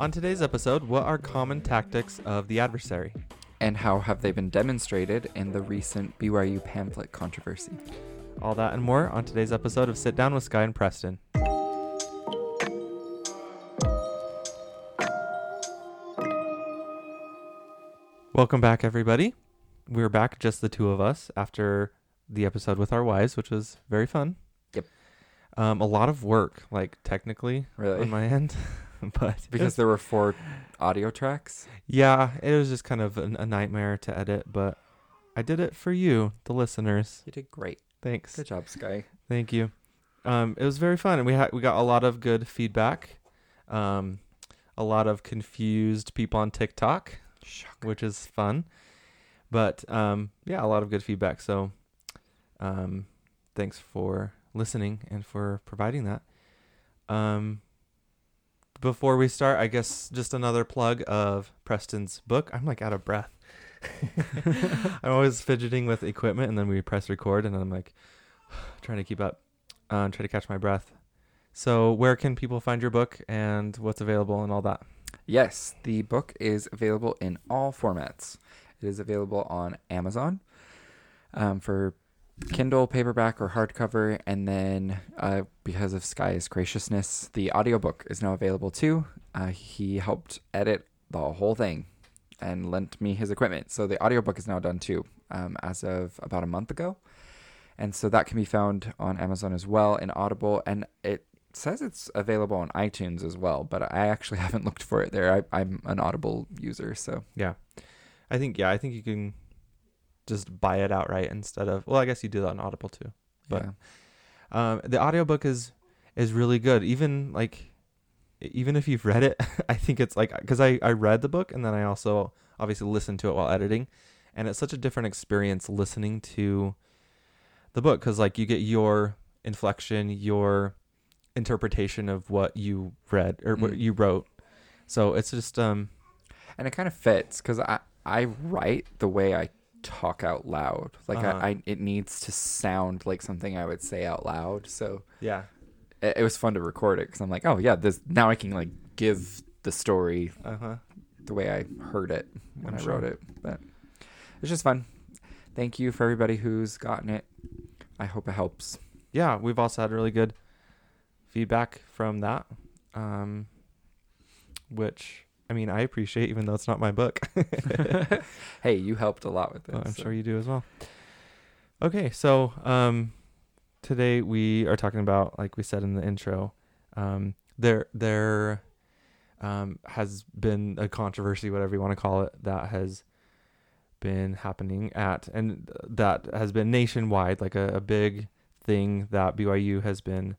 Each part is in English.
On today's episode, what are common tactics of the adversary? And how have they been demonstrated in the recent BYU pamphlet controversy? All that and more on today's episode of Sit Down with Sky and Preston. Welcome back, everybody. We're back, just the two of us, after the episode with our wives, which was very fun. Yep. Um, a lot of work, like technically, Really? on my end, but Because there were four audio tracks. yeah, it was just kind of a, a nightmare to edit, but I did it for you, the listeners. You did great. Thanks. Good job, Sky. Thank you. Um, it was very fun, and we had we got a lot of good feedback. Um, a lot of confused people on TikTok, which is fun. But um, yeah, a lot of good feedback. So, um, thanks for listening and for providing that. Um, before we start, I guess just another plug of Preston's book. I'm like out of breath. I'm always fidgeting with equipment, and then we press record, and then I'm like trying to keep up, uh, try to catch my breath. So, where can people find your book and what's available and all that? Yes, the book is available in all formats. It is available on Amazon um, for Kindle, paperback, or hardcover. And then, uh, because of Sky's graciousness, the audiobook is now available too. Uh, he helped edit the whole thing and lent me his equipment. So the audiobook is now done too, um, as of about a month ago. And so that can be found on Amazon as well in Audible. And it says it's available on iTunes as well, but I actually haven't looked for it there. I, I'm an Audible user, so Yeah. I think yeah, I think you can just buy it outright instead of well, I guess you do that on Audible too. But- yeah. Um the audiobook is is really good. Even like even if you've read it, I think it's like cuz I I read the book and then I also obviously listened to it while editing and it's such a different experience listening to the book cuz like you get your inflection, your interpretation of what you read or what Mm. you wrote. So it's just um and it kind of fits because I I write the way I talk out loud. Like Uh-huh. I, I, it needs to sound like something I would say out loud. So yeah. it, it was fun to record it because I'm like, oh yeah, this now I can like give the story Uh-huh. the way I heard it when I'm I sure. wrote it. But it's just fun. Thank you for everybody who's gotten it. I hope it helps. yeah, we've also had really good feedback from that. Um, which I mean, I appreciate, even though it's not my book. hey, you helped a lot with it. Oh, I'm so- sure you do as well. Okay, so um, today we are talking about, like we said in the intro, um, there there um, has been a controversy, whatever you want to call it, that has been happening at, and that has been nationwide, like a, a big thing that BYU has been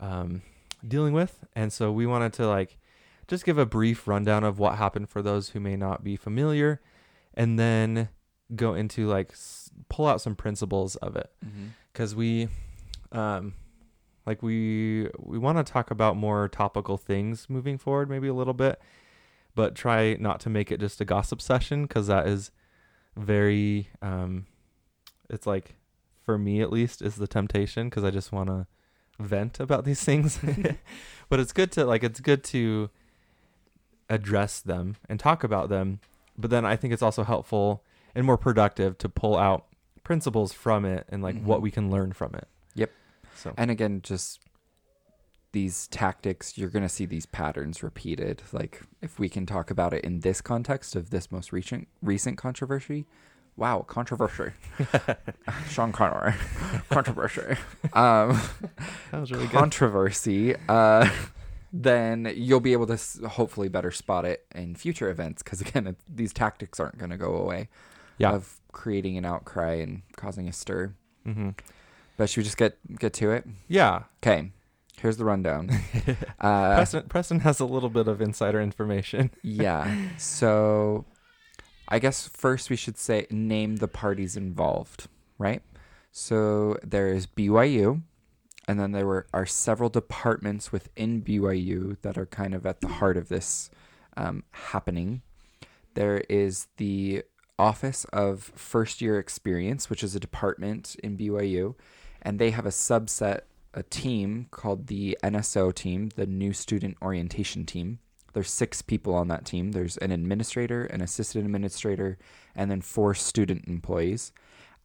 um, dealing with, and so we wanted to like just give a brief rundown of what happened for those who may not be familiar, and then go into like s- pull out some principles of it. Because we um like we we want to talk about more topical things moving forward maybe a little bit but try not to make it just a gossip session because that is very um it's like for me at least is the temptation because i just want to vent about these things. But it's good to like it's good to address them and talk about them but then i think it's also helpful and more productive to pull out principles from it and like what Mhm. we can learn from it. Yep. So And again, just these tactics, you're going to see these patterns repeated. Like if we can talk about it in this context of this most recent recent controversy, wow, controversy. Sean Connery, controversy. Um, that was really good. controversy. Uh, then you'll be able to hopefully better spot it in future events because again, it, these tactics aren't going to go away. Yeah. Of creating an outcry and causing a stir. hmm But should we just get get to it? Yeah. Okay, here's the rundown. Uh, Preston, Preston has a little bit of insider information. yeah. So, I guess first we should say name the parties involved, right? So there is BYU, and then there were are several departments within BYU that are kind of at the heart of this um, happening. There is the Office of First Year Experience, which is a department in BYU, and they have a subset, a team called the NSO team, the New Student Orientation Team. There's six people on that team. There's an administrator, an assistant administrator, and then four student employees.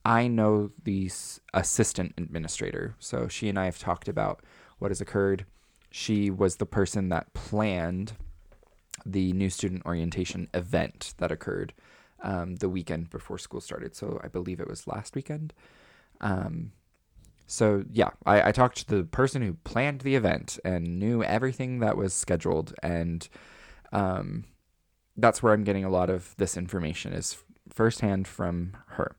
I know the assistant administrator, so she and I have talked about what has occurred. She was the person that planned the new student orientation event that occurred um, the weekend before school started. So I believe it was last weekend. Um, so yeah, I, I talked to the person who planned the event and knew everything that was scheduled, and um, that's where I'm getting a lot of this information is firsthand from her.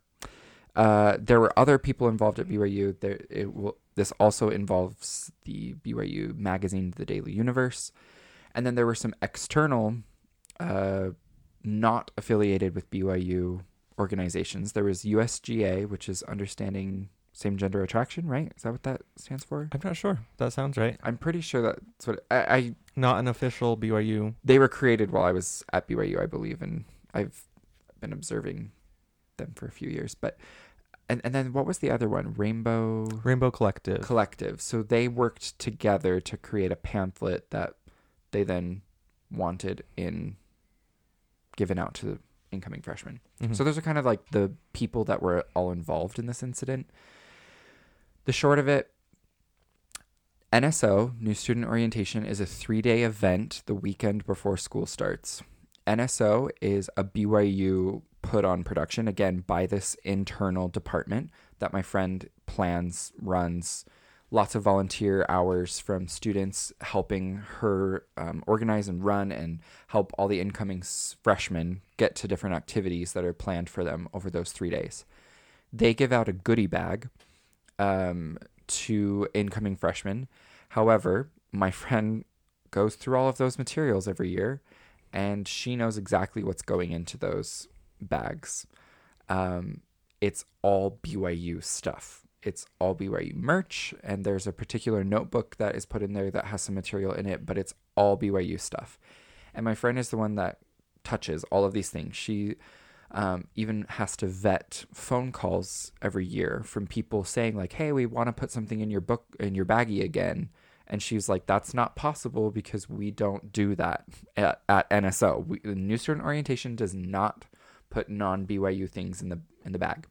Uh, there were other people involved at BYU. There, it will. This also involves the BYU magazine, The Daily Universe, and then there were some external, uh, not affiliated with BYU organizations. There was USGA, which is Understanding Same Gender Attraction, right? Is that what that stands for? I'm not sure. That sounds right. I'm pretty sure that's what I, I. Not an official BYU. They were created while I was at BYU, I believe, and I've been observing them for a few years. But and and then what was the other one? Rainbow Rainbow Collective. Collective. So they worked together to create a pamphlet that they then wanted in given out to the incoming freshmen. Mhm. So those are kind of like the people that were all involved in this incident. The short of it NSO, New Student Orientation, is a three day event the weekend before school starts. NSO is a BYU put on production, again, by this internal department that my friend plans, runs, lots of volunteer hours from students helping her um, organize and run and help all the incoming freshmen get to different activities that are planned for them over those three days. They give out a goodie bag um, to incoming freshmen. However, my friend goes through all of those materials every year and she knows exactly what's going into those bags. Um, it's all BYU stuff. It's all BYU merch, and there's a particular notebook that is put in there that has some material in it, but it's all BYU stuff. And my friend is the one that touches all of these things. She um, even has to vet phone calls every year from people saying like, "Hey, we want to put something in your book in your baggie again." And she's like, "That's not possible because we don't do that at, at NSO. We, the New Student Orientation does not put non BYU things in the in the bag."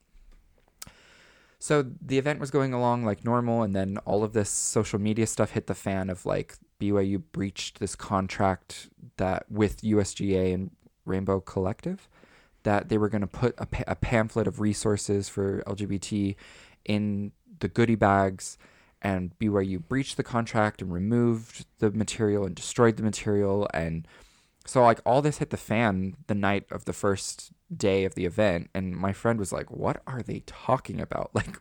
So the event was going along like normal, and then all of this social media stuff hit the fan of like BYU breached this contract that with USGA and Rainbow Collective that they were going to put a, pa- a pamphlet of resources for LGBT in the goodie bags, and BYU breached the contract and removed the material and destroyed the material, and so like all this hit the fan the night of the first day of the event, and my friend was like, "What are they talking about?" Like.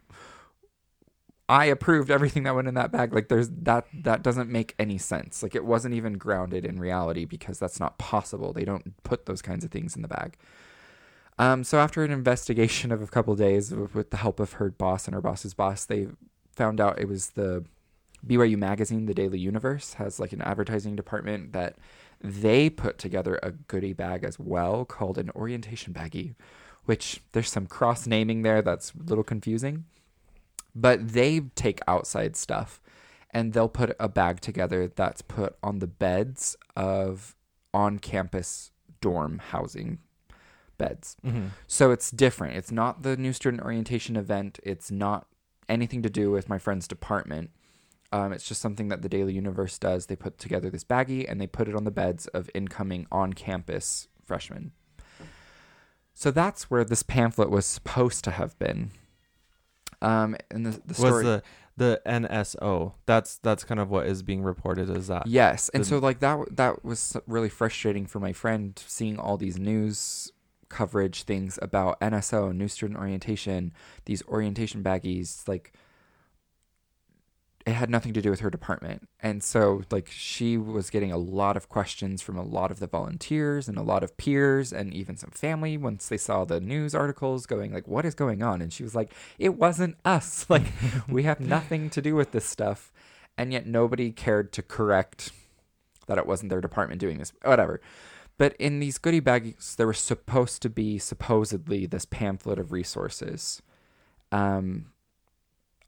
I approved everything that went in that bag. Like there's that that doesn't make any sense. Like it wasn't even grounded in reality because that's not possible. They don't put those kinds of things in the bag. Um, so after an investigation of a couple days with, with the help of her boss and her boss's boss, they found out it was the BYU magazine, The Daily Universe, has like an advertising department that they put together a goodie bag as well called an orientation baggie, which there's some cross naming there that's a little confusing. But they take outside stuff and they'll put a bag together that's put on the beds of on campus dorm housing beds. Mm-hmm. So it's different. It's not the new student orientation event. It's not anything to do with my friend's department. Um, it's just something that the Daily Universe does. They put together this baggie and they put it on the beds of incoming on campus freshmen. So that's where this pamphlet was supposed to have been. Um, and the, the story. Was the the NSO? That's that's kind of what is being reported as that. Yes, and the- so like that that was really frustrating for my friend seeing all these news coverage things about NSO, new student orientation, these orientation baggies like it had nothing to do with her department. And so like she was getting a lot of questions from a lot of the volunteers and a lot of peers and even some family once they saw the news articles going like what is going on and she was like it wasn't us. Like we have nothing to do with this stuff and yet nobody cared to correct that it wasn't their department doing this whatever but in these goodie bags there was supposed to be supposedly this pamphlet of resources um,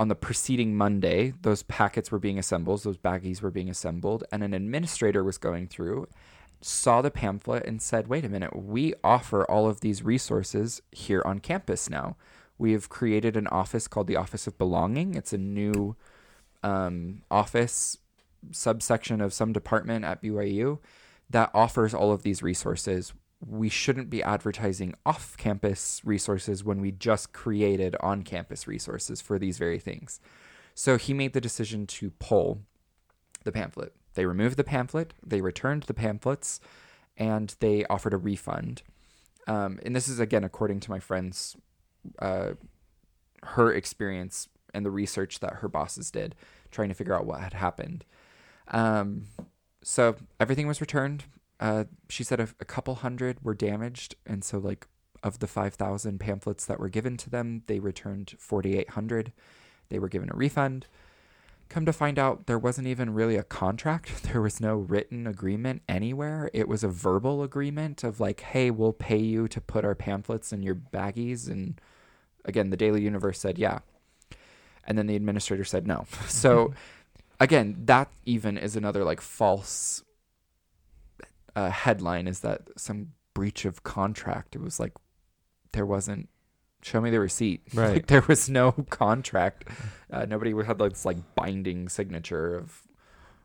on the preceding monday those packets were being assembled those baggies were being assembled and an administrator was going through saw the pamphlet and said, wait a minute, we offer all of these resources here on campus now. We have created an office called the Office of Belonging. It's a new um, office subsection of some department at BYU that offers all of these resources. We shouldn't be advertising off campus resources when we just created on campus resources for these very things. So he made the decision to pull the pamphlet. They removed the pamphlet, they returned the pamphlets, and they offered a refund. Um, and this is again according to my friend's uh, her experience and the research that her bosses did, trying to figure out what had happened. Um, so everything was returned. Uh, she said a, a couple hundred were damaged, and so like of the five thousand pamphlets that were given to them, they returned forty eight hundred. They were given a refund. Come to find out, there wasn't even really a contract. There was no written agreement anywhere. It was a verbal agreement of like, hey, we'll pay you to put our pamphlets in your baggies. And again, the Daily Universe said, yeah. And then the administrator said no. So again, that even is another like false uh, headline is that some breach of contract. It was like, there wasn't show me the receipt. Right. Like there was no contract. Uh, nobody had like this like binding signature of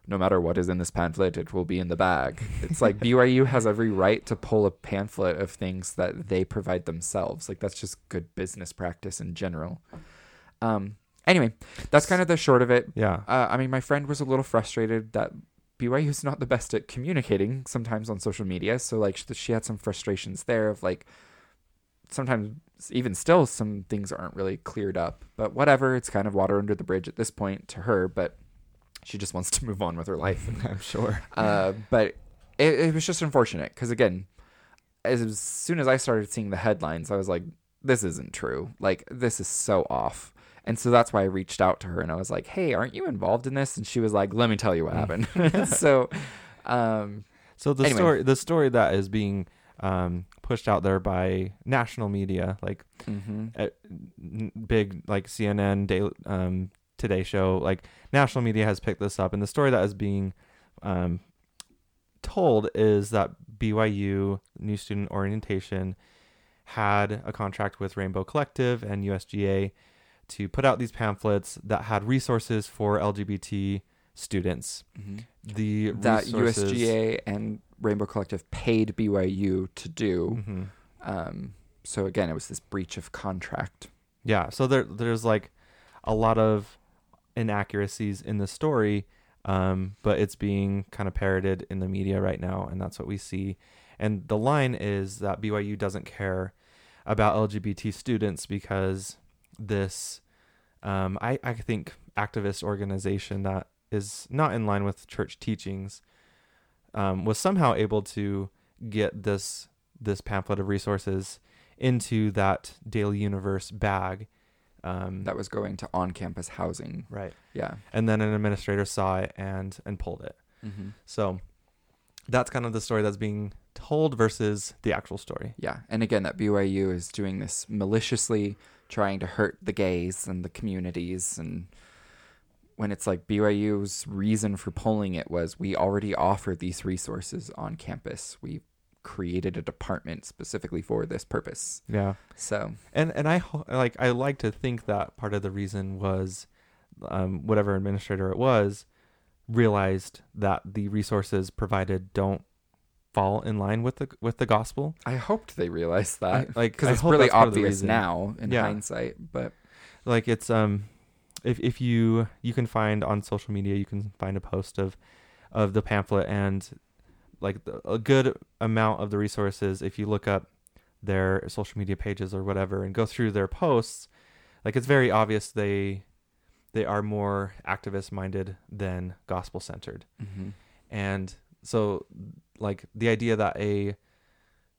no matter what is in this pamphlet, it will be in the bag. It's like BYU has every right to pull a pamphlet of things that they provide themselves. Like that's just good business practice in general. Um. Anyway, that's kind of the short of it. Yeah. Uh, I mean, my friend was a little frustrated that BYU is not the best at communicating sometimes on social media. So like she, had some frustrations there of like sometimes even still some things aren't really cleared up. But whatever, it's kind of water under the bridge at this point to her. But she just wants to move on with her life. I'm sure. Uh, but it, it was just unfortunate because again, as soon as I started seeing the headlines, I was like, "This isn't true. Like this is so off." And so that's why I reached out to her and I was like, "Hey, aren't you involved in this?" And she was like, "Let me tell you what happened." so, um, So the Anyway. story, the story that is being um, pushed out there by national media, like mhm. uh, big like CNN, Daily, um, Today Show, like national media has picked this up, and the story that is being um, told is that BYU New Student Orientation had a contract with Rainbow Collective and USGA to put out these pamphlets that had resources for LGBT students. Mhm. The that resources, USGA and Rainbow Collective paid BYU to do. Mhm. Um, so again, it was this breach of contract. Yeah, so there there's like a lot of inaccuracies in the story, um, but it's being kind of parroted in the media right now, and that's what we see. And the line is that BYU doesn't care about LGBT students because this, um, I I think, activist organization that is not in line with church teachings, um, was somehow able to get this this pamphlet of resources into that Daily Universe bag. Um, That was going to on-campus housing. right. Yeah. And then an administrator saw it and and pulled it. Mm-hmm. So that's kind of the story that's being told versus the actual story. Yeah. And again, that BYU is doing this maliciously, trying to hurt the gays and the communities. And when it's like BYU's reason for pulling it was we already offer these resources on campus. We created a department specifically for this purpose. Yeah. So, And and I like I like to think that part of the reason was um, whatever administrator it was realized that the resources provided don't fall in line with the with the gospel. I hoped they realized that. I- like because it's really that's part of the obvious now in Yeah. hindsight. But like it's um if if you you can find on social media you can find a post of of the pamphlet and like the, a good amount of the resources if you look up their social media pages or whatever and go through their posts like it's very obvious they they are more activist minded than gospel centered and so like the idea that a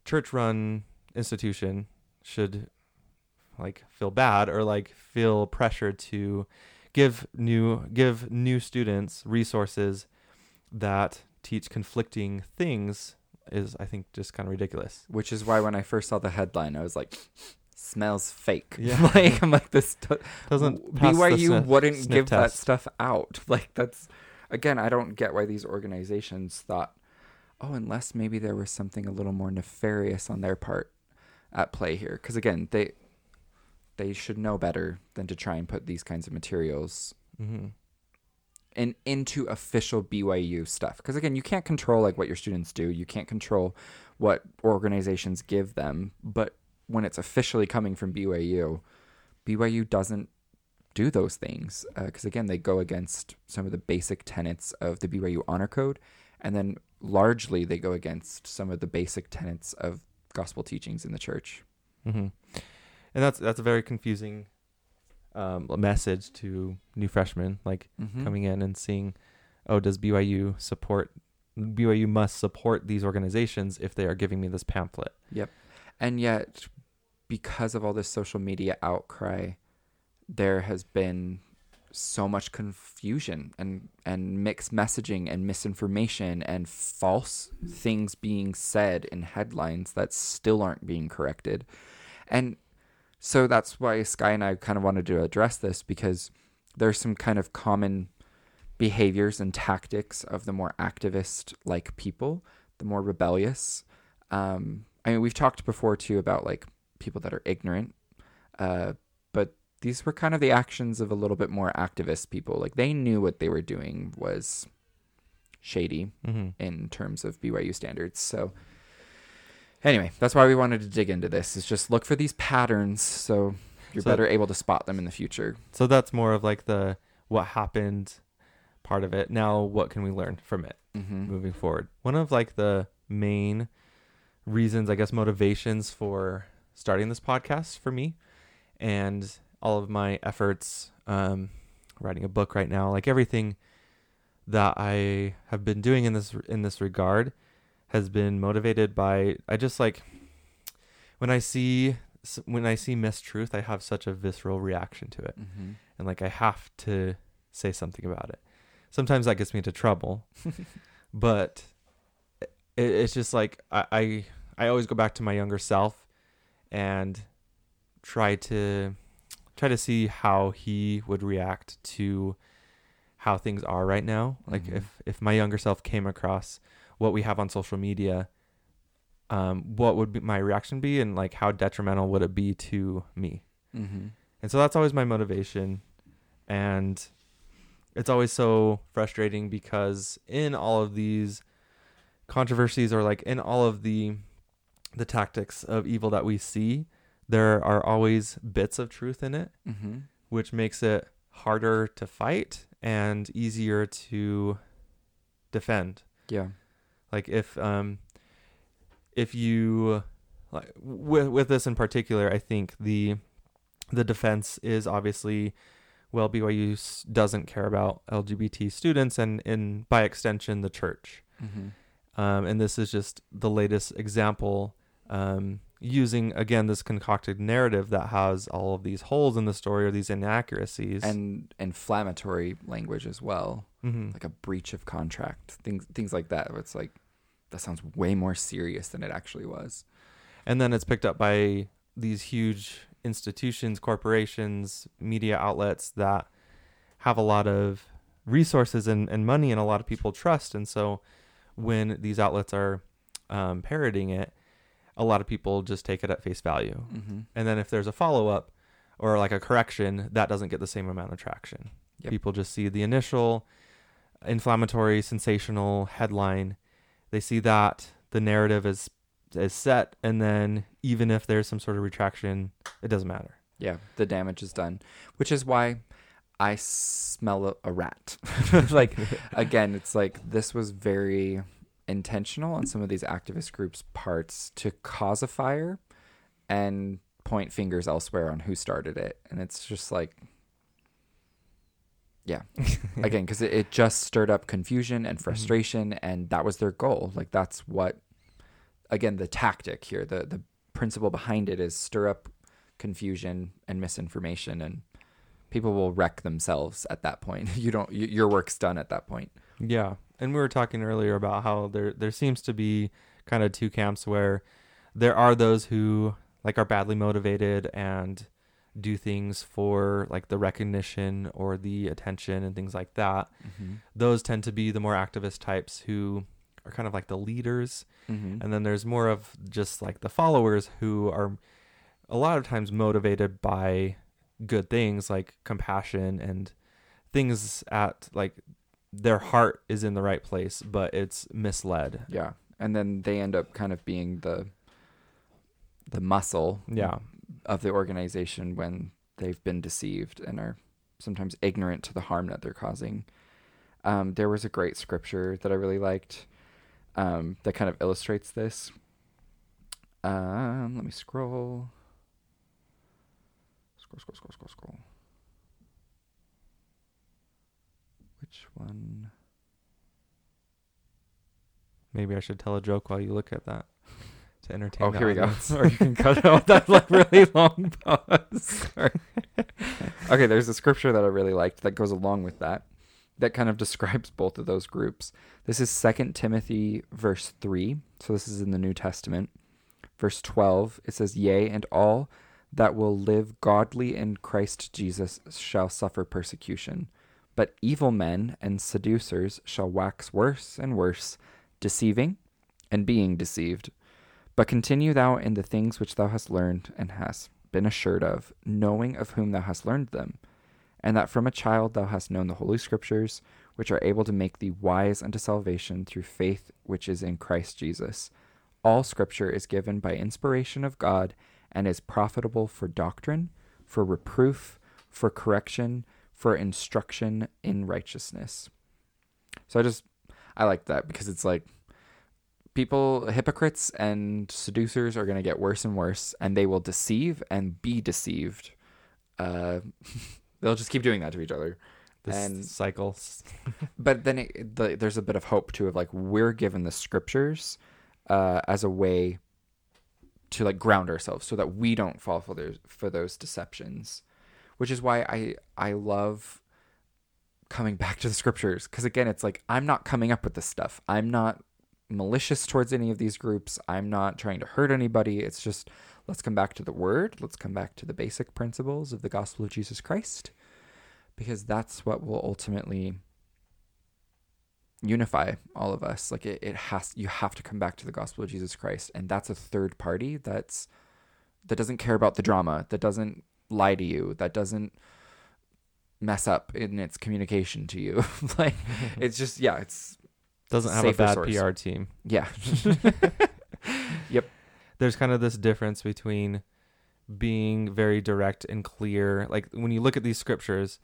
church run institution should like feel bad or like feel pressure to give new give new students resources that teach conflicting things is I think just kind of ridiculous. which is why when I first saw the headline, I was like, "Smells fake." Yeah. like I'm like this. do- Doesn't BYU wouldn't sniff give that stuff out. Like that's again, I don't get why these organizations thought, oh, unless maybe there was something a little more nefarious on their part at play here. Because again, they they should know better than to try and put these kinds of materials Mm-hmm. in into official BYU stuff. Because again, you can't control like what your students do. You can't control what organizations give them. But when it's officially coming from BYU, BYU doesn't do those things because again, they go against some of the basic tenets of the BYU Honor Code, and then largely they go against some of the basic tenets of gospel teachings in the church. Mm-hmm. And that's that's a very confusing um, message to new freshmen, like Mhm. coming in and seeing, oh, does BYU support? BYU must support these organizations if they are giving me this pamphlet. Yep and yet, because of all this social media outcry, there has been so much confusion and, and mixed messaging and misinformation and false things being said in headlines that still aren't being corrected. And so that's why Sky and I kind of wanted to address this because there's some kind of common behaviors and tactics of the more activist like people, the more rebellious. Um, I mean, we've talked before too about like people that are ignorant, uh, these were kind of the actions of a little bit more activist people. Like they knew what they were doing was shady Mm-hmm. in terms of BYU standards. So anyway, that's why we wanted to dig into this. Is just look for these patterns so you're So- better able to spot them in the future. So that's more of like the what happened part of it. Now, what can we learn from it Mm-hmm. moving forward? One of like the main reasons, I guess, motivations for starting this podcast for me and all of my efforts, um, writing a book right now, like everything that I have been doing in this in this regard has been motivated by I just like when I see when I see mistruth, I have such a visceral reaction to it Mm-hmm. and like I have to say something about it. Sometimes that gets me into trouble, but it, it's just like I, I I always go back to my younger self and try to try to see how he would react to how things are right now. Like Mhm. if if my younger self came across what we have on social media, um, what would be my reaction be, and like how detrimental would it be to me? Mm-hmm. And so that's always my motivation. And it's always so frustrating because in all of these controversies or like in all of the the tactics of evil that we see, there are always bits of truth in it, Mm-hmm. which makes it harder to fight and easier to defend Yeah. like if um if you like with with this in particular i think the the defense is obviously well BYU s- doesn't care about LGBT students and in by extension the church Mm-hmm. um and this is just the latest example um using again this concocted narrative that has all of these holes in the story or these inaccuracies And inflammatory language as well, Mhm. like a breach of contract, things things like that. Where it's like that sounds way more serious than it actually was. and then it's picked up by these huge institutions, corporations, media outlets that have a lot of resources and, and money and a lot of people trust. And so when these outlets are um, parroting it, a lot of people just take it at face value. Mm-hmm. And then if there's a follow up or like a correction, that doesn't get the same amount of traction. Yep. People just see the initial inflammatory, sensational headline. They see that the narrative is is set, and then even if there's some sort of retraction, it doesn't matter. Yeah, the damage is done, which is why I smell a, a rat. like again, it's like this was very intentional on some of these activist groups' parts to cause a fire and point fingers elsewhere on who started it, and it's just like. Yeah, again, because it, it just stirred up confusion and mm-hmm. frustration, and that was their goal. Like that's what, again, the tactic here, the the principle behind it is stir up confusion and misinformation and people will wreck themselves at that point. You don't your work's done at that point. Yeah, and we were talking earlier about how there there seems to be kind of two camps where there are those who like are badly motivated and do things for like the recognition or the attention and things like that. Those tend to be the more activist types who are kind of like the leaders, Mm-hmm. and then there's more of just like the followers who are a lot of times motivated by good things like compassion and things at like their heart is in the right place, but it's misled. Yeah. And then they end up kind of being the the muscle Yeah. of the organization when they've been deceived and are sometimes ignorant to the harm that they're causing. Um, there was a great scripture that I really liked um, that kind of illustrates this. Um, let me scroll. Scroll, scroll, scroll, scroll, scroll. Which one? Maybe I should tell a joke while you look at that to entertain. Oh, here we go. or you can cut out that like really long pause. Okay, there's a scripture that I really liked that goes along with that. That kind of describes both of those groups. This is Second Timothy verse 3. So this is in the New Testament. Verse 12, it says, Yea, and all that will live godly in Christ Jesus shall suffer persecution. But evil men and seducers shall wax worse and worse, deceiving and being deceived. But continue thou in the things which thou hast learned and hast been assured of, knowing of whom thou hast learned them, and that from a child thou hast known the Holy Scriptures, which are able to make thee wise unto salvation through faith which is in Christ Jesus. All Scripture is given by inspiration of God and is profitable for doctrine, for reproof, for correction, for instruction in righteousness. So I just, I like that because it's like, people hypocrites and seducers are going to get worse and worse and they will deceive and be deceived uh, they'll just keep doing that to each other This And- cycle. but then it, the, there's a bit of hope too of like we're given the scriptures uh, as a way to like ground ourselves so that we don't fall for those for those deceptions which is why i i love coming back to the scriptures. Because again it's like i'm not coming up with this stuff. I'm not malicious towards any of these groups. I'm not trying to hurt anybody. It's just let's come back to the word. Let's come back to the basic principles of the gospel of jesus christ because that's what will ultimately unify all of us. Like it, it has you have to come back to the gospel of jesus christ. And that's a third party that's that doesn't care about the drama that doesn't lie to you that doesn't mess up in its communication to you like it's just yeah it's Doesn't have a bad source. PR team. yeah yep. There's kind of this difference between being very direct and clear. Like when you look at these scriptures,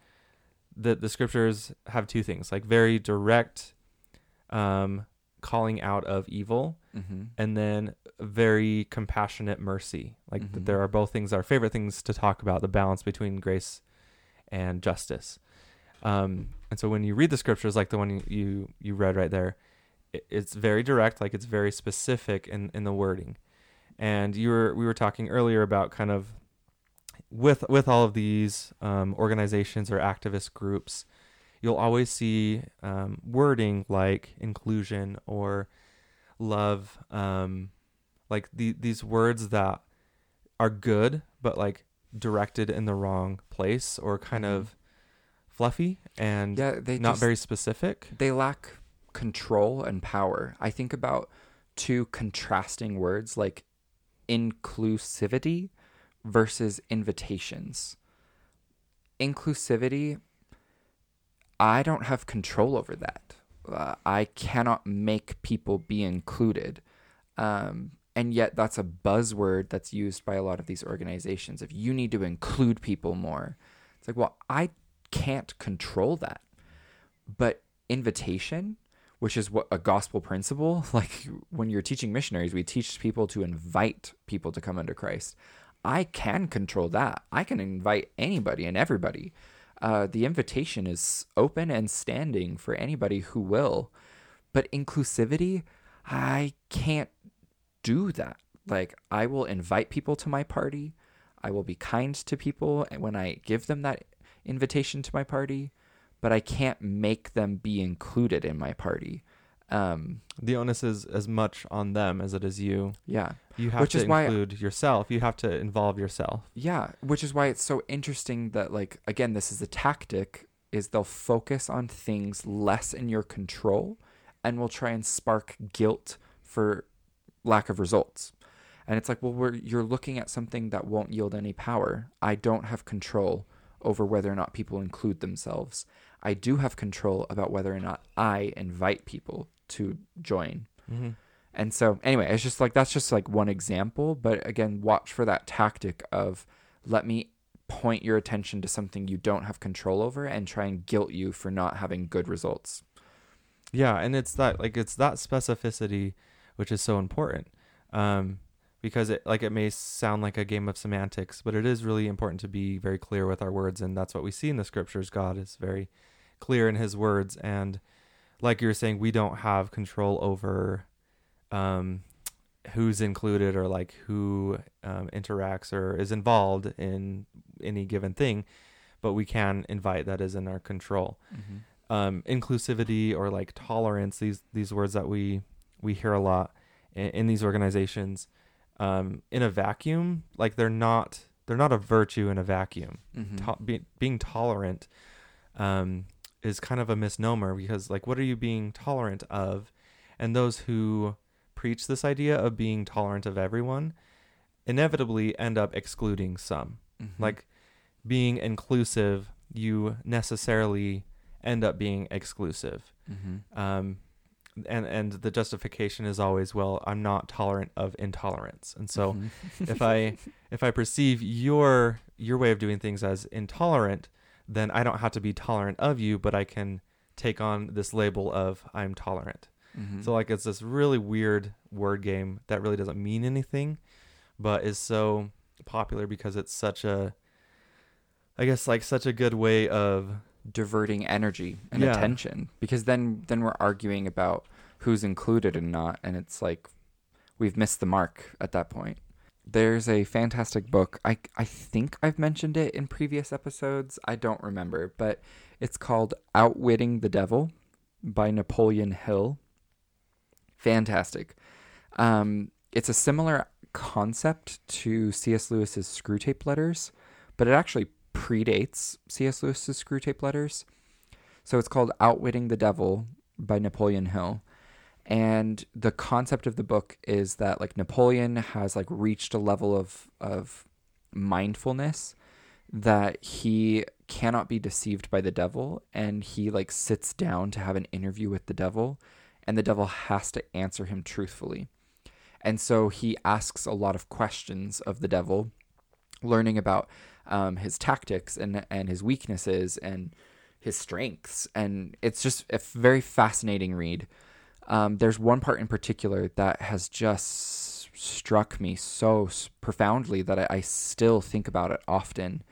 the the scriptures have two things, like very direct um calling out of evil mm-hmm. and then very compassionate mercy. Like Mhm. there are both things our favorite things to talk about, the balance between grace and justice. Um, and so when you read the scriptures, like the one you you, you read right there, it, it's very direct, like it's very specific in, in the wording. And you were we were talking earlier about kind of with with all of these um, organizations or activist groups, you'll always see um, wording like inclusion or love, um, like the, these words that are good but like directed in the wrong place or kind Mhm. of fluffy and yeah they not just, very specific. they lack control and power i think about two contrasting words like inclusivity versus invitations inclusivity i don't have control over that. Uh, i cannot make people be included. Um, and yet that's a buzzword that's used by a lot of these organizations if you need to include people more. It's like well i can't control that. But invitation which is what a gospel principle like when you're teaching missionaries we teach people to invite people to come under christ. I can control that. I can invite anybody and everybody uh, the invitation is open and standing for anybody who will. But inclusivity i can't do that. Like i will invite people to my party. I will be kind to people when i give them that invitation to my party. But I can't make them be included in my party. Um, The onus is as much on them as it is you. yeah, You have Which to is why- include yourself. You have to involve yourself. yeah, which is why it's so interesting that like again, this is a tactic is they'll focus on things less in your control and will try and spark guilt for lack of results. And it's like, well, we're, you're looking at something that won't yield any power. I don't have control over whether or not people include themselves. I do have control about whether or not I invite people to join. Mm-hmm. And so, anyway, it's just like that's just like one example. But again, watch for that tactic of let me point your attention to something you don't have control over and try and guilt you for not having good results. Yeah, and it's that like it's that specificity which is so important. Um, because it like it may sound like a game of semantics, but it is really important to be very clear with our words, and that's what we see in the scriptures. God is very clear in His words, and like you're saying, we don't have control over um, who's included or like who um, interacts or is involved in any given thing, but we can invite that is in our control. Um, inclusivity or like tolerance these these words that we we hear a lot in, in these organizations um, in a vacuum like they're not they're not a virtue in a vacuum Mhm. to- be, being tolerant um, is kind of a misnomer because like what are you being tolerant of and those who preach this idea of being tolerant of everyone inevitably end up excluding some Mhm. like being inclusive you necessarily end up being exclusive Mhm. um, and and the justification is always well i'm not tolerant of intolerance and so Mhm. if I if I perceive your your way of doing things as intolerant, then I don't have to be tolerant of you, but I can take on this label of I'm tolerant. Mhm. So like it's this really weird word game that really doesn't mean anything, but is so popular because it's such a I guess like such a good way of diverting energy and Yeah. attention because then then we're arguing about who's included and not and it's like we've missed the mark at that point there's a fantastic book i i think i've mentioned it in previous episodes i don't remember but it's called outwitting the devil by napoleon hill fantastic um it's a similar concept to cs lewis's screwtape letters but it actually predates C.S. Lewis's Screwtape Letters. So it's called Outwitting the Devil by Napoleon Hill. And the concept of the book is that like Napoleon has like reached a level of of mindfulness that he cannot be deceived by the devil and he like sits down to have an interview with the devil and the devil has to answer him truthfully. And so he asks a lot of questions of the devil, learning about um, his tactics and and his weaknesses and his strengths, and it's just a very fascinating read. Um, there's one part in particular that has just struck me so profoundly that I, I still think about it often.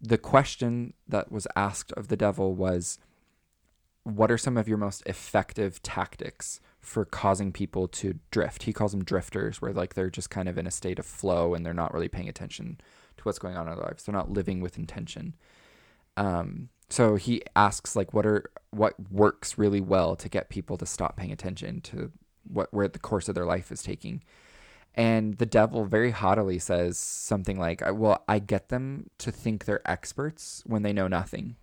The question that was asked of the devil was, "What are some of your most effective tactics for causing people to drift?" He calls them drifters, where like they're just kind of in a state of flow and they're not really paying attention to what's going on in their lives. They're not living with intention. Um, so he asks like, what are what works really well to get people to stop paying attention to what where the course of their life is taking. And the devil very haughtily says something like, "Well, I get them to think they're experts when they know nothing.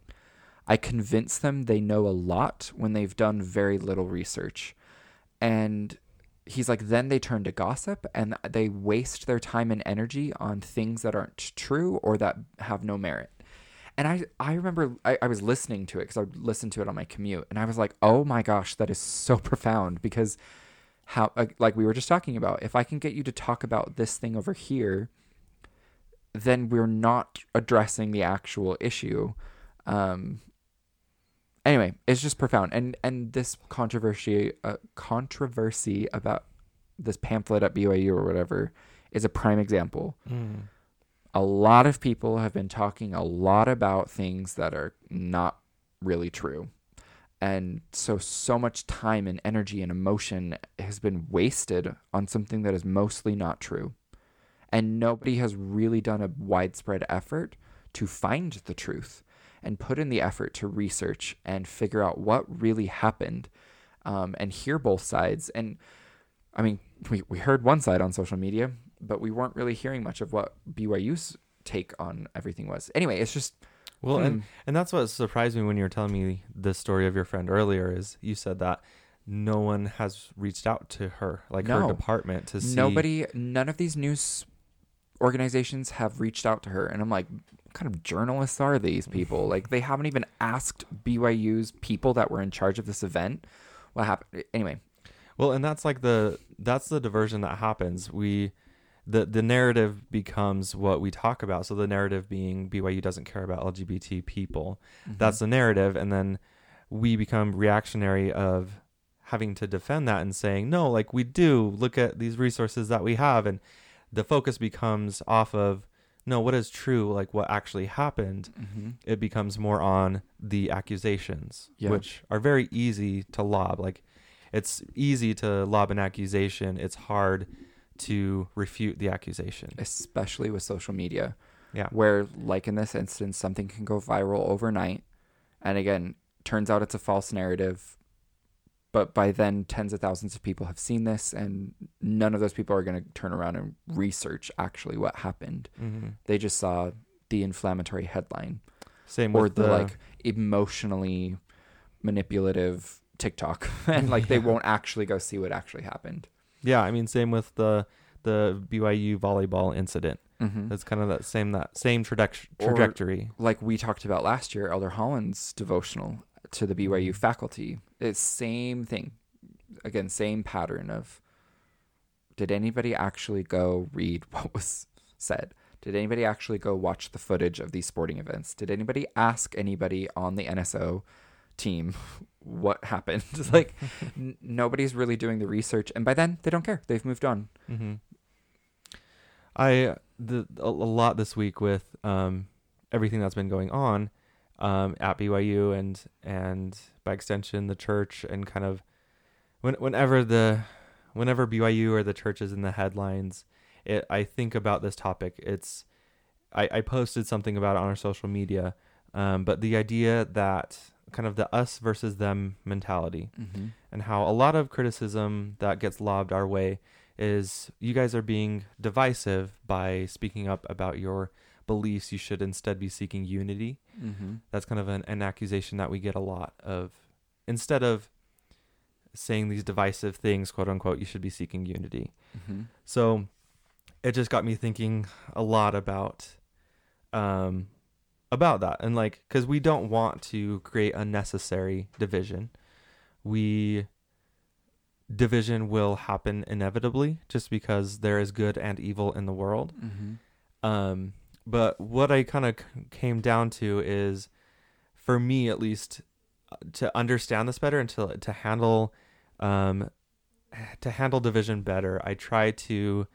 I convince them they know a lot when they've done very little research." And he's like then they turn to gossip and they waste their time and energy on things that aren't true or that have no merit and i i remember i, I was listening to it because i listened to it on my commute and i was like oh my gosh that is so profound because how uh, like we were just talking about if i can get you to talk about this thing over here then we're not addressing the actual issue um anyway, it's just profound. And and this controversy uh, controversy about this pamphlet at BYU or whatever is a prime example. Mm. A lot of people have been talking a lot about things that are not really true. And so so much time and energy and emotion has been wasted on something that is mostly not true. And nobody has really done a widespread effort to find the truth and put in the effort to research and figure out what really happened um, and hear both sides. And I mean, we, we heard one side on social media, but we weren't really hearing much of what BYU's take on everything was. Anyway, it's just Well, and hmm, and that's what surprised me when you were telling me the story of your friend earlier. Is you said that no one has reached out to her, like No. her department, to see. Nobody, none of these news organizations have reached out to her, and I'm like, what kind of journalists are these people? Like, they haven't even asked BYU's people that were in charge of this event what happened. Anyway, Well, and that's like the that's the diversion that happens. We the the narrative becomes what we talk about. So the narrative being BYU doesn't care about LGBT people. That's the narrative, and then we become reactionary of having to defend that and saying no, like we do. Look at these resources that we have, and the focus becomes off of no, what is true, like what actually happened. hmm It becomes more on the accusations, Yeah. which are very easy to lob. Like it's easy to lob an accusation. It's hard to refute the accusation. especially with social media. Yeah. where like in this instance something can go viral overnight and again turns out it's a false narrative but by then tens of thousands of people have seen this and none of those people are going to turn around and research actually what happened hmm they just saw the inflammatory headline Same or with the, like emotionally manipulative tiktok and like they won't actually go see what actually happened yeah. I mean, same with the the BYU volleyball incident. mm-hmm. It's kind of that same that same traje- Or- trajectory. like we talked about last year, Elder Holland's devotional to the BYU faculty. It's same thing. Again, same pattern of did anybody actually go read what was said? Did anybody actually go watch the footage of these sporting events? Did anybody ask anybody on the NSO team what happened? like n- nobody's really doing the research and by then they don't care. They've moved on. hmm I the a, a lot this week with um, everything that's been going on um, at BYU and and by extension the church and kind of when whenever the whenever BYU or the church is in the headlines, it I think about this topic. It's I, I posted something about it on our social media, um, but the idea that kind of the us versus them mentality Mm-hmm. and how a lot of criticism that gets lobbed our way is you guys are being divisive by speaking up about your beliefs. You should instead be seeking unity. Mm-hmm. That's kind of an, an accusation that we get a lot of. Instead of saying these divisive things, quote unquote, you should be seeking unity. Mm-hmm. So it just got me thinking a lot about um about that and like cuz we don't want to create unnecessary division. We division will happen inevitably just because there is good and evil in the world. Mm-hmm. Um but what I kind of c- came down to is for me at least uh, to understand this better and to to handle um to handle division better, I try to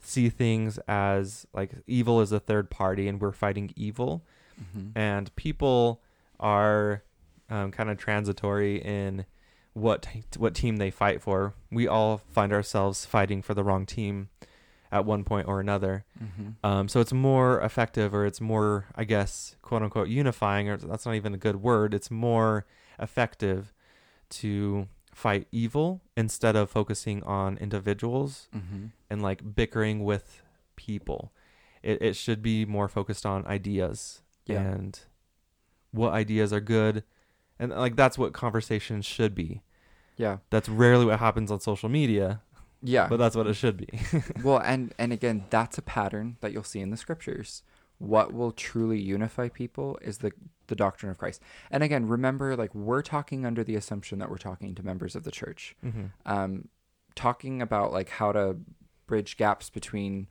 see things as like evil is a third party and we're fighting evil Mm-hmm. and people are um, kind of transitory in what what team they fight for. We all find ourselves fighting for the wrong team at one point or another. Mm-hmm. Um, so it's more effective, or it's more, I guess, quote unquote, unifying, or that's not even a good word. It's more effective to fight evil instead of focusing on individuals Mm-hmm. and like bickering with people. It, it should be more focused on ideas Yeah. and what ideas are good. And like that's what conversations should be. Yeah. That's rarely what happens on social media, Yeah. but that's what it should be. well, and and again, that's a pattern that you'll see in the scriptures. What will truly unify people is the the doctrine of Christ. And again, remember, like we're talking under the assumption that we're talking to members of the church, mm-hmm. um, talking about like how to bridge gaps between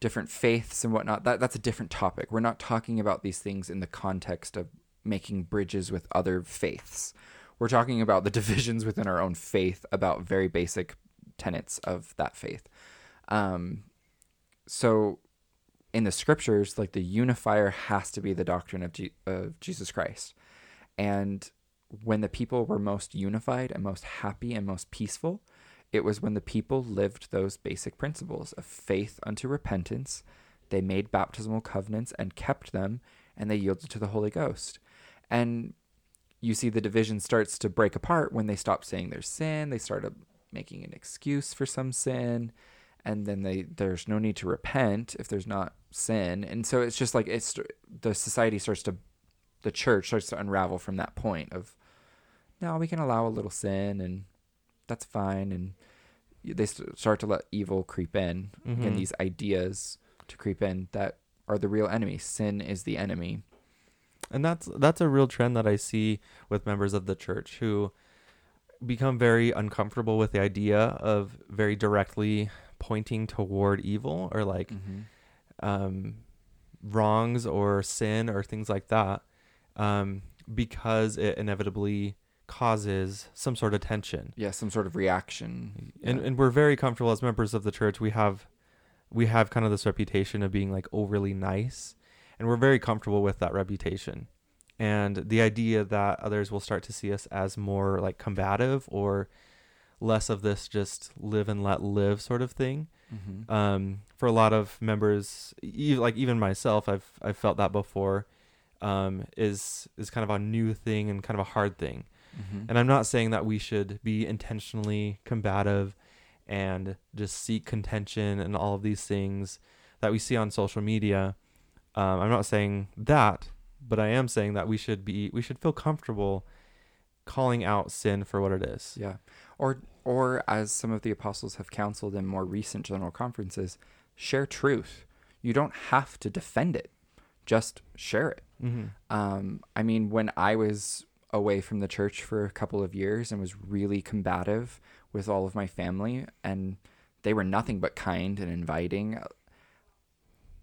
different faiths and whatnot. That that's a different topic. We're not talking about these things in the context of making bridges with other faiths. We're talking about the divisions within our own faith about very basic tenets of that faith. Um, so in the scriptures, like the unifier has to be the doctrine of, Je- of Jesus Christ. And when the people were most unified and most happy and most peaceful, it was when the people lived those basic principles of faith unto repentance. They made baptismal covenants and kept them, and they yielded to the Holy Ghost. And you see the division starts to break apart when they stop saying their sin, they start uh, making an excuse for some sin, and then they there's no need to repent if there's not sin. And so it's just like it's the society starts to the church starts to unravel from that point of now we can allow a little sin and that's fine, and they start to let evil creep in Mhm. and these ideas to creep in that are the real enemy. Sin is the enemy. and that's that's a real trend that I see with members of the church who become very uncomfortable with the idea of very directly pointing toward evil or like Mm-hmm. um, wrongs or sin or things like that um, because it inevitably causes some sort of tension. Yeah, some sort of reaction. And Yeah. and we're very comfortable as members of the church. We have we have kind of this reputation of being like overly nice, and we're very comfortable with that reputation. And the idea that others will start to see us as more like combative or less of this just live and let live sort of thing Mhm. um, for a lot of members, e- like even myself, I've I've felt that before. Um, is is kind of a new thing and kind of a hard thing. Mhm. And I'm not saying that we should be intentionally combative and just seek contention and all of these things that we see on social media. Um, I'm not saying that, but I am saying that we should be we should feel comfortable calling out sin for what it is. Yeah. Or or as some of the apostles have counseled in more recent general conferences, share truth. You don't have to defend it. Just share it. Mm-hmm. Um, I mean, when I was away from the church for a couple of years and was really combative with all of my family, and they were nothing but kind and inviting,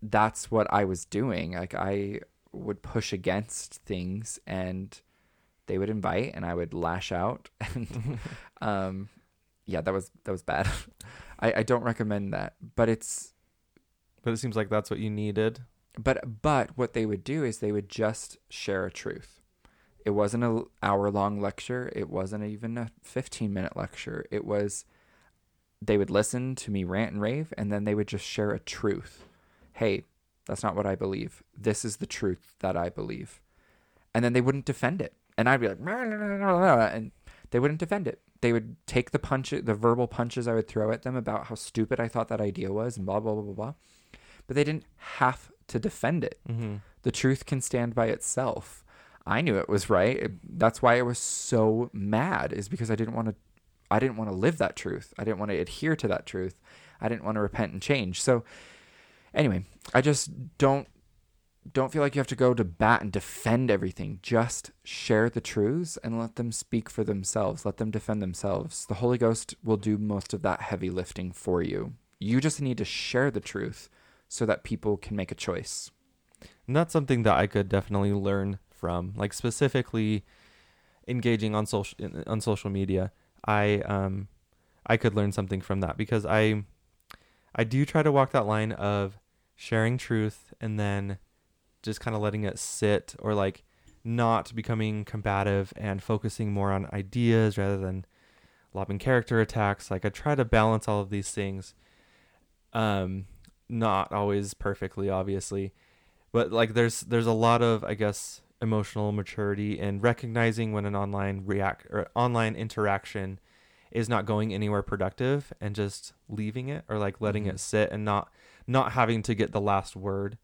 that's what I was doing. Like, I would push against things and they would invite and I would lash out. And, um, yeah, that was, that was bad. I, I don't recommend that, but it's, But it seems like that's what you needed. but but what they would do is they would just share a truth it wasn't an hour long lecture. It wasn't even a 15 minute lecture. It was they would listen to me rant and rave and then they would just share a truth. Hey that's not what i believe. This is the truth that i believe. And then they wouldn't defend it. And i'd be like "Blah, blah, blah, blah, blah," and they wouldn't defend it. They would take the punch the verbal punches i would throw at them about how stupid i thought that idea was and blah blah blah blah blah. But they didn't have to defend it. Mm-hmm. The truth can stand by itself. I knew it was right. It- that's why I was so mad is because I didn't want to I didn't want to live that truth. I didn't want to adhere to that truth. I didn't want to repent and change. So anyway, I just don't don't feel like you have to go to bat and defend everything. Just share the truths and let them speak for themselves. Let them defend themselves. The Holy Ghost will do most of that heavy lifting for you. You just need to share the truth so that people can make a choice. And that's something that I could definitely learn from, like specifically engaging on social on social media. I um I could learn something from that because I I do try to walk that line of sharing truth and then just kind of letting it sit or like not becoming combative and focusing more on ideas rather than lobbing character attacks. Like I try to balance all of these things. Um not always perfectly obviously but like there's there's a lot of i guess emotional maturity and recognizing when an online react or online interaction is not going anywhere productive and just leaving it or like letting Mhm. it sit and not not having to get the last word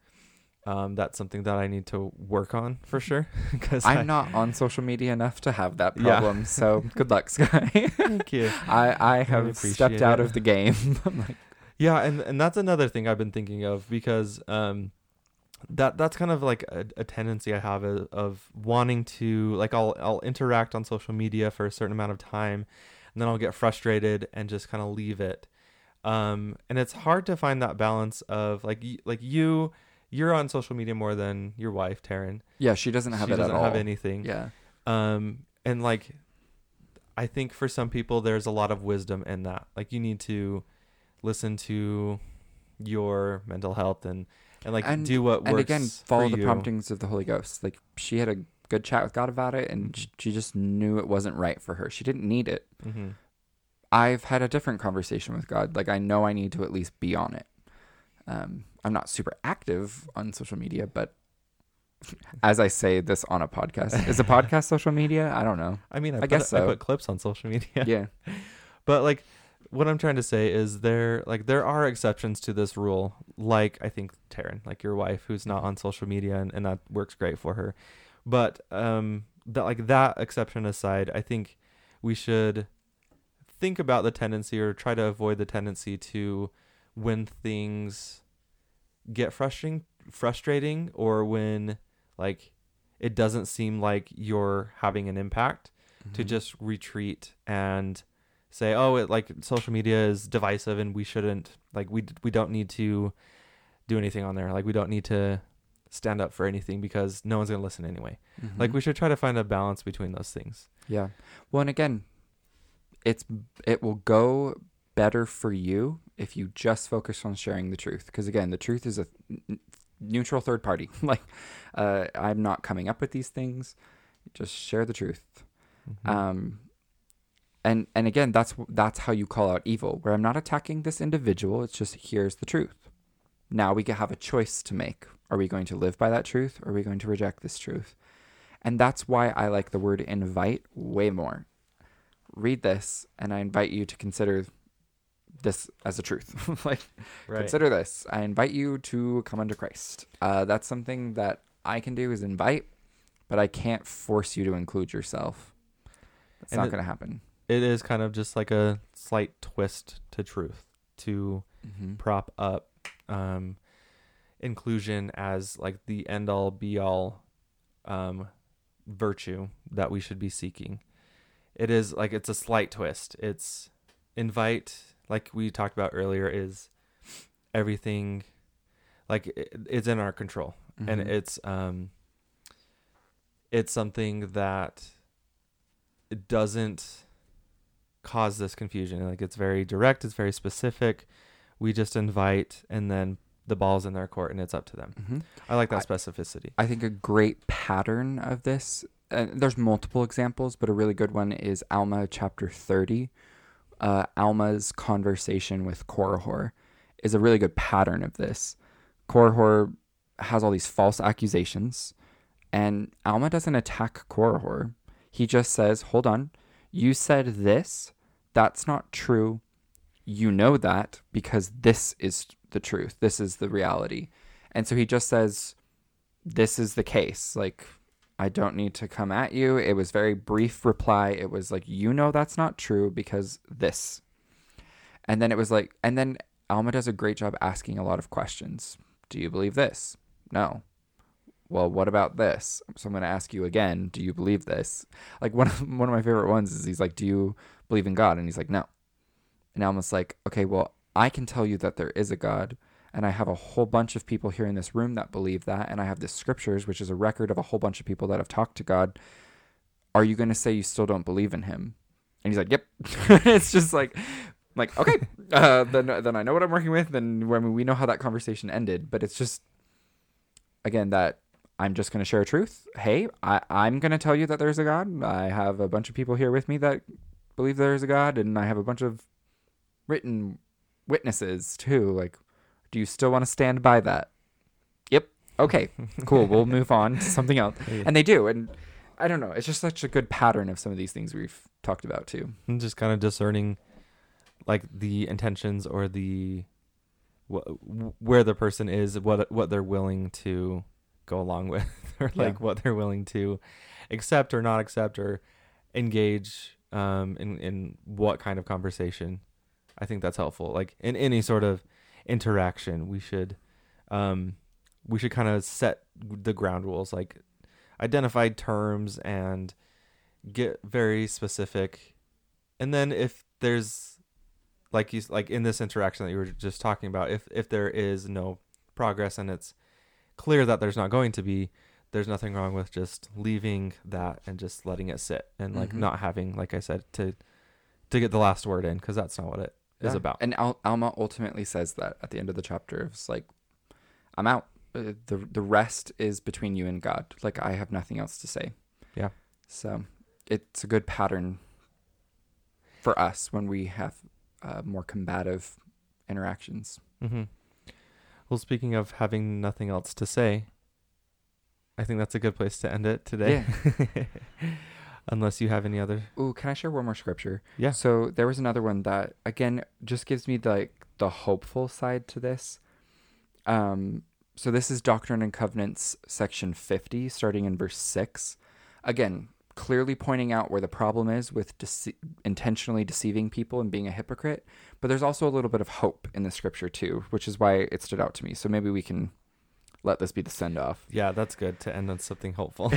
um that's something that i need to work on for sure because I'm not on social media enough to have that Yeah. problem, so good luck, Sky. thank you I, I have appreciate stepped out it. of the game. I'm like, Yeah, and and that's another thing I've been thinking of because um that that's kind of like a, a tendency I have of, of wanting to like I'll I'll interact on social media for a certain amount of time and then I'll get frustrated and just kind of leave it. Um and it's hard to find that balance of like like you you're on social media more than your wife Taryn. yeah, she doesn't have she it doesn't at all. have anything. Yeah. Um, and like, I think for some people, there's a lot of wisdom in that. Like, you need to listen to your mental health and and like And- do what works. And again, follow the you. promptings of the Holy Ghost. Like she had a good chat with God about it, and sh- she just knew it wasn't right for her. She didn't need it. Mm-hmm. I've had a different conversation with God. Like I know I need to at least be on it. Um, I'm not super active on social media, but as I say this on a podcast, is a podcast social media? I don't know. I mean, I, I put, guess I so. put clips on social media. Yeah. But like, what I'm trying to say is there like there are exceptions to this rule. Like I think Taryn, like your wife, who's not on social media, and, and that works great for her. But um, that like that exception aside, I think we should think about the tendency or try to avoid the tendency to when things get frustrating frustrating or when like it doesn't seem like you're having an impact to Mhm. just retreat and say oh it like social media is divisive and we shouldn't like we we don't need to do anything on there like we don't need to stand up for anything because no one's going to listen anyway like Mhm. we should try to find a balance between those things Yeah. Well, and again, it's it will go better for you if you just focus on sharing the truth. Because again, the truth is a n- neutral third party. like, uh, I'm not coming up with these things. Just share the truth. Mhm. Um, and and again, that's that's how you call out evil. Where I'm not attacking this individual. It's just here's the truth. Now we can have a choice to make. Are we going to live by that truth, or are we going to reject this truth? And that's why I like the word invite way more. Read this, and I invite you to consider this as a truth. like, right consider this. I invite you to come unto Christ. Uh, that's something that I can do is invite, but I can't force you to include yourself. It's And not going to happen. It is kind of just like a slight twist to truth to Mm-hmm. prop up um, inclusion as like the end all be all um, virtue that we should be seeking. It is like it's a slight twist. It's invite, like we talked about earlier, is everything like it, it's in our control and Mhm. it's um it's something that it doesn't cause this confusion like it's very direct it's very specific we just invite and then the ball's in their court and it's up to them Mhm. i like that I- specificity I think a great pattern of this, uh, there's multiple examples, but a really good one is Alma chapter 30. Uh, Alma's conversation with Korihor is a really good pattern of this. Korihor has all these false accusations, and Alma doesn't attack Korihor. He just says, Hold on, you said this. That's not true. You know that because this is the truth. This is the reality. And so he just says, this is the case. Like, I don't need to come at you. It was very brief reply. It was like, you know, that's not true because this. And then it was like, and then Alma does a great job asking a lot of questions. Do you believe this? No. Well, what about this? So I'm going to ask you again. Do you believe this? Like one of one of my favorite ones is he's like, "Do you believe in God?" And he's like, "No." And Alma's like, "Okay, well, I can tell you that there is a God, and I have a whole bunch of people here in this room that believe that, and I have the scriptures, which is a record of a whole bunch of people that have talked to God. Are you going to say you still don't believe in Him? And he's like, "Yep." it's just like, like okay, uh, then then I know what I'm working with. Then I mean, we know how that conversation ended, but it's just again that I'm just going to share a truth. Hey, I, I'm going to tell you that there's a God. I have a bunch of people here with me that believe there's a God, and I have a bunch of written witnesses too. Like, do you still want to stand by that? Yep. Okay. Cool. we'll move on to something else. And they do. And I don't know. It's just such a good pattern of some of these things we've talked about too. and just kind of discerning like the intentions or the wh- where the person is what what they're willing to go along with or like Yeah. what they're willing to accept or not accept or engage um in in what kind of conversation. I think that's helpful. Like in any sort of interaction we should um we should kind of set the ground rules like identify terms and get very specific. And then if there's like you like in this interaction that you were just talking about if if there is no progress and it's clear that there's not going to be there's nothing wrong with just leaving that and just letting it sit and like Mhm. not having like i said to to get the last word in because that's not what it is Yeah. about And Al- Alma ultimately says that at the end of the chapter. It's like, I'm out. Uh, the The rest is between you and God. Like, I have nothing else to say. Yeah. So it's a good pattern for us when we have uh, more combative interactions. hmm well speaking of having nothing else to say i think that's a good place to end it today unless you have any other Ooh, can I share one more scripture? Yeah. So there was another one that again just gives me like the hopeful side to this. Um so this is Doctrine and Covenants section 50 starting in verse 6. Again, clearly pointing out where the problem is with dece- intentionally deceiving people and being a hypocrite. But there's also a little bit of hope in the scripture too, which is why it stood out to me. So maybe we can let this be the send off. Yeah, that's good to end on something hopeful.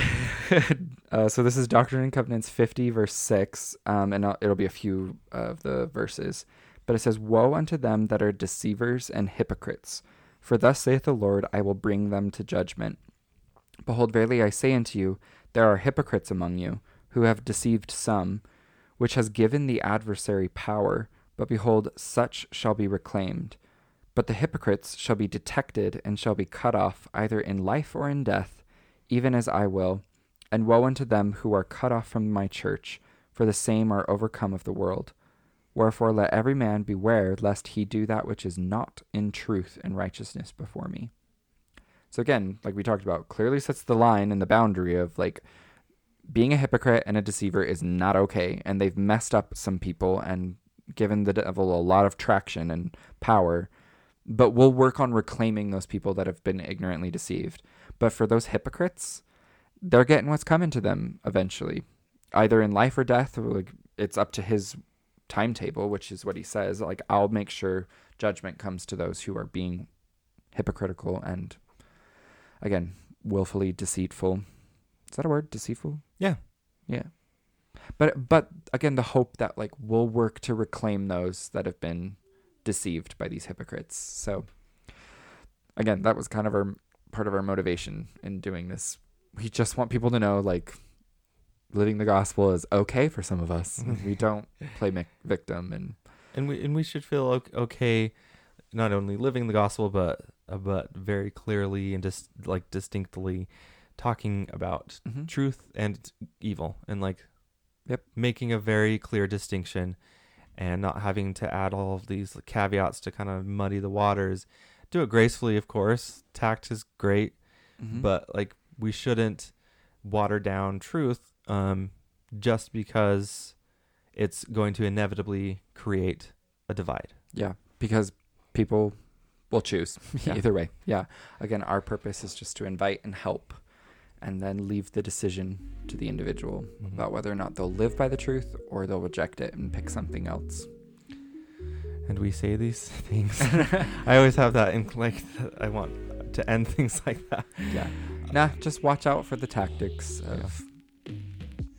uh, so this is Doctrine and Covenants 50, verse 6, um, and I'll- it'll be a few of the verses. But it says, Woe unto them that are deceivers and hypocrites! For thus saith the Lord, I will bring them to judgment. Behold, verily I say unto you, there are hypocrites among you, who have deceived some, which has given the adversary power. But behold, such shall be reclaimed. But the hypocrites shall be detected and shall be cut off either in life or in death, even as I will. And woe unto them who are cut off from my church, for the same are overcome of the world. Wherefore let every man beware lest he do that which is not in truth and righteousness before me. So again, like we talked about, clearly sets the line and the boundary of like being a hypocrite and a deceiver is not okay, and they've messed up some people and given the devil a lot of traction and power. But we'll work on reclaiming those people that have been ignorantly deceived. But for those hypocrites, they're getting what's coming to them eventually, either in life or death. Or like it's up to his timetable, which is what he says. Like I'll make sure judgment comes to those who are being hypocritical and again willfully deceitful. Is that a word? Deceitful? Yeah. Yeah. But but again, the hope that like we'll work to reclaim those that have been deceived by these hypocrites. So again, that was kind of our part of our motivation in doing this. We just want people to know like living the gospel is okay for some of us. we don't play victim and and we and we should feel okay, not only living the gospel, but uh, but very clearly and just like distinctly talking about Mhm. truth and evil, and like Yep. making a very clear distinction, and not having to add all of these caveats to kind of muddy the waters. Do it gracefully, of course. Tact is great, Mhm. but like we shouldn't water down truth um, just because it's going to inevitably create a divide. Yeah, because people will choose Yeah. either way. Yeah. Again, our purpose is just to invite and help and then leave the decision to the individual Mhm. about whether or not they'll live by the truth or they'll reject it and pick something else. And we say these things. I always have that in like I want to end things like that. Yeah. Nah, just watch out for the tactics of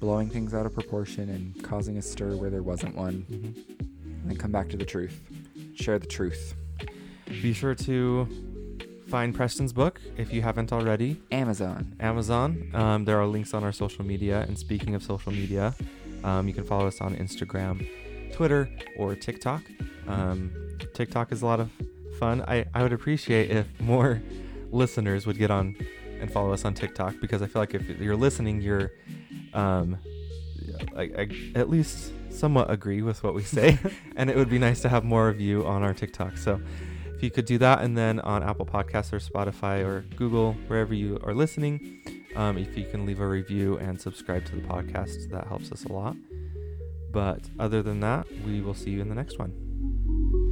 blowing things out of proportion and causing a stir where there wasn't one. And then come back to the truth. Share the truth. Be sure to find Preston's book if you haven't already. Amazon. Amazon. Um, there are links on our social media. And speaking of social media, um, you can follow us on Instagram, Twitter, or TikTok. Um, TikTok is a lot of fun. I, I would appreciate if more listeners would get on and follow us on TikTok because I feel like if you're listening, you're um, I, I at least somewhat agree with what we say, and it would be nice to have more of you on our TikTok. So if you could do that, and then on Apple Podcasts or Spotify or Google, wherever you are listening, um, if you can leave a review and subscribe to the podcast, that helps us a lot. But other than that, we will see you in the next one.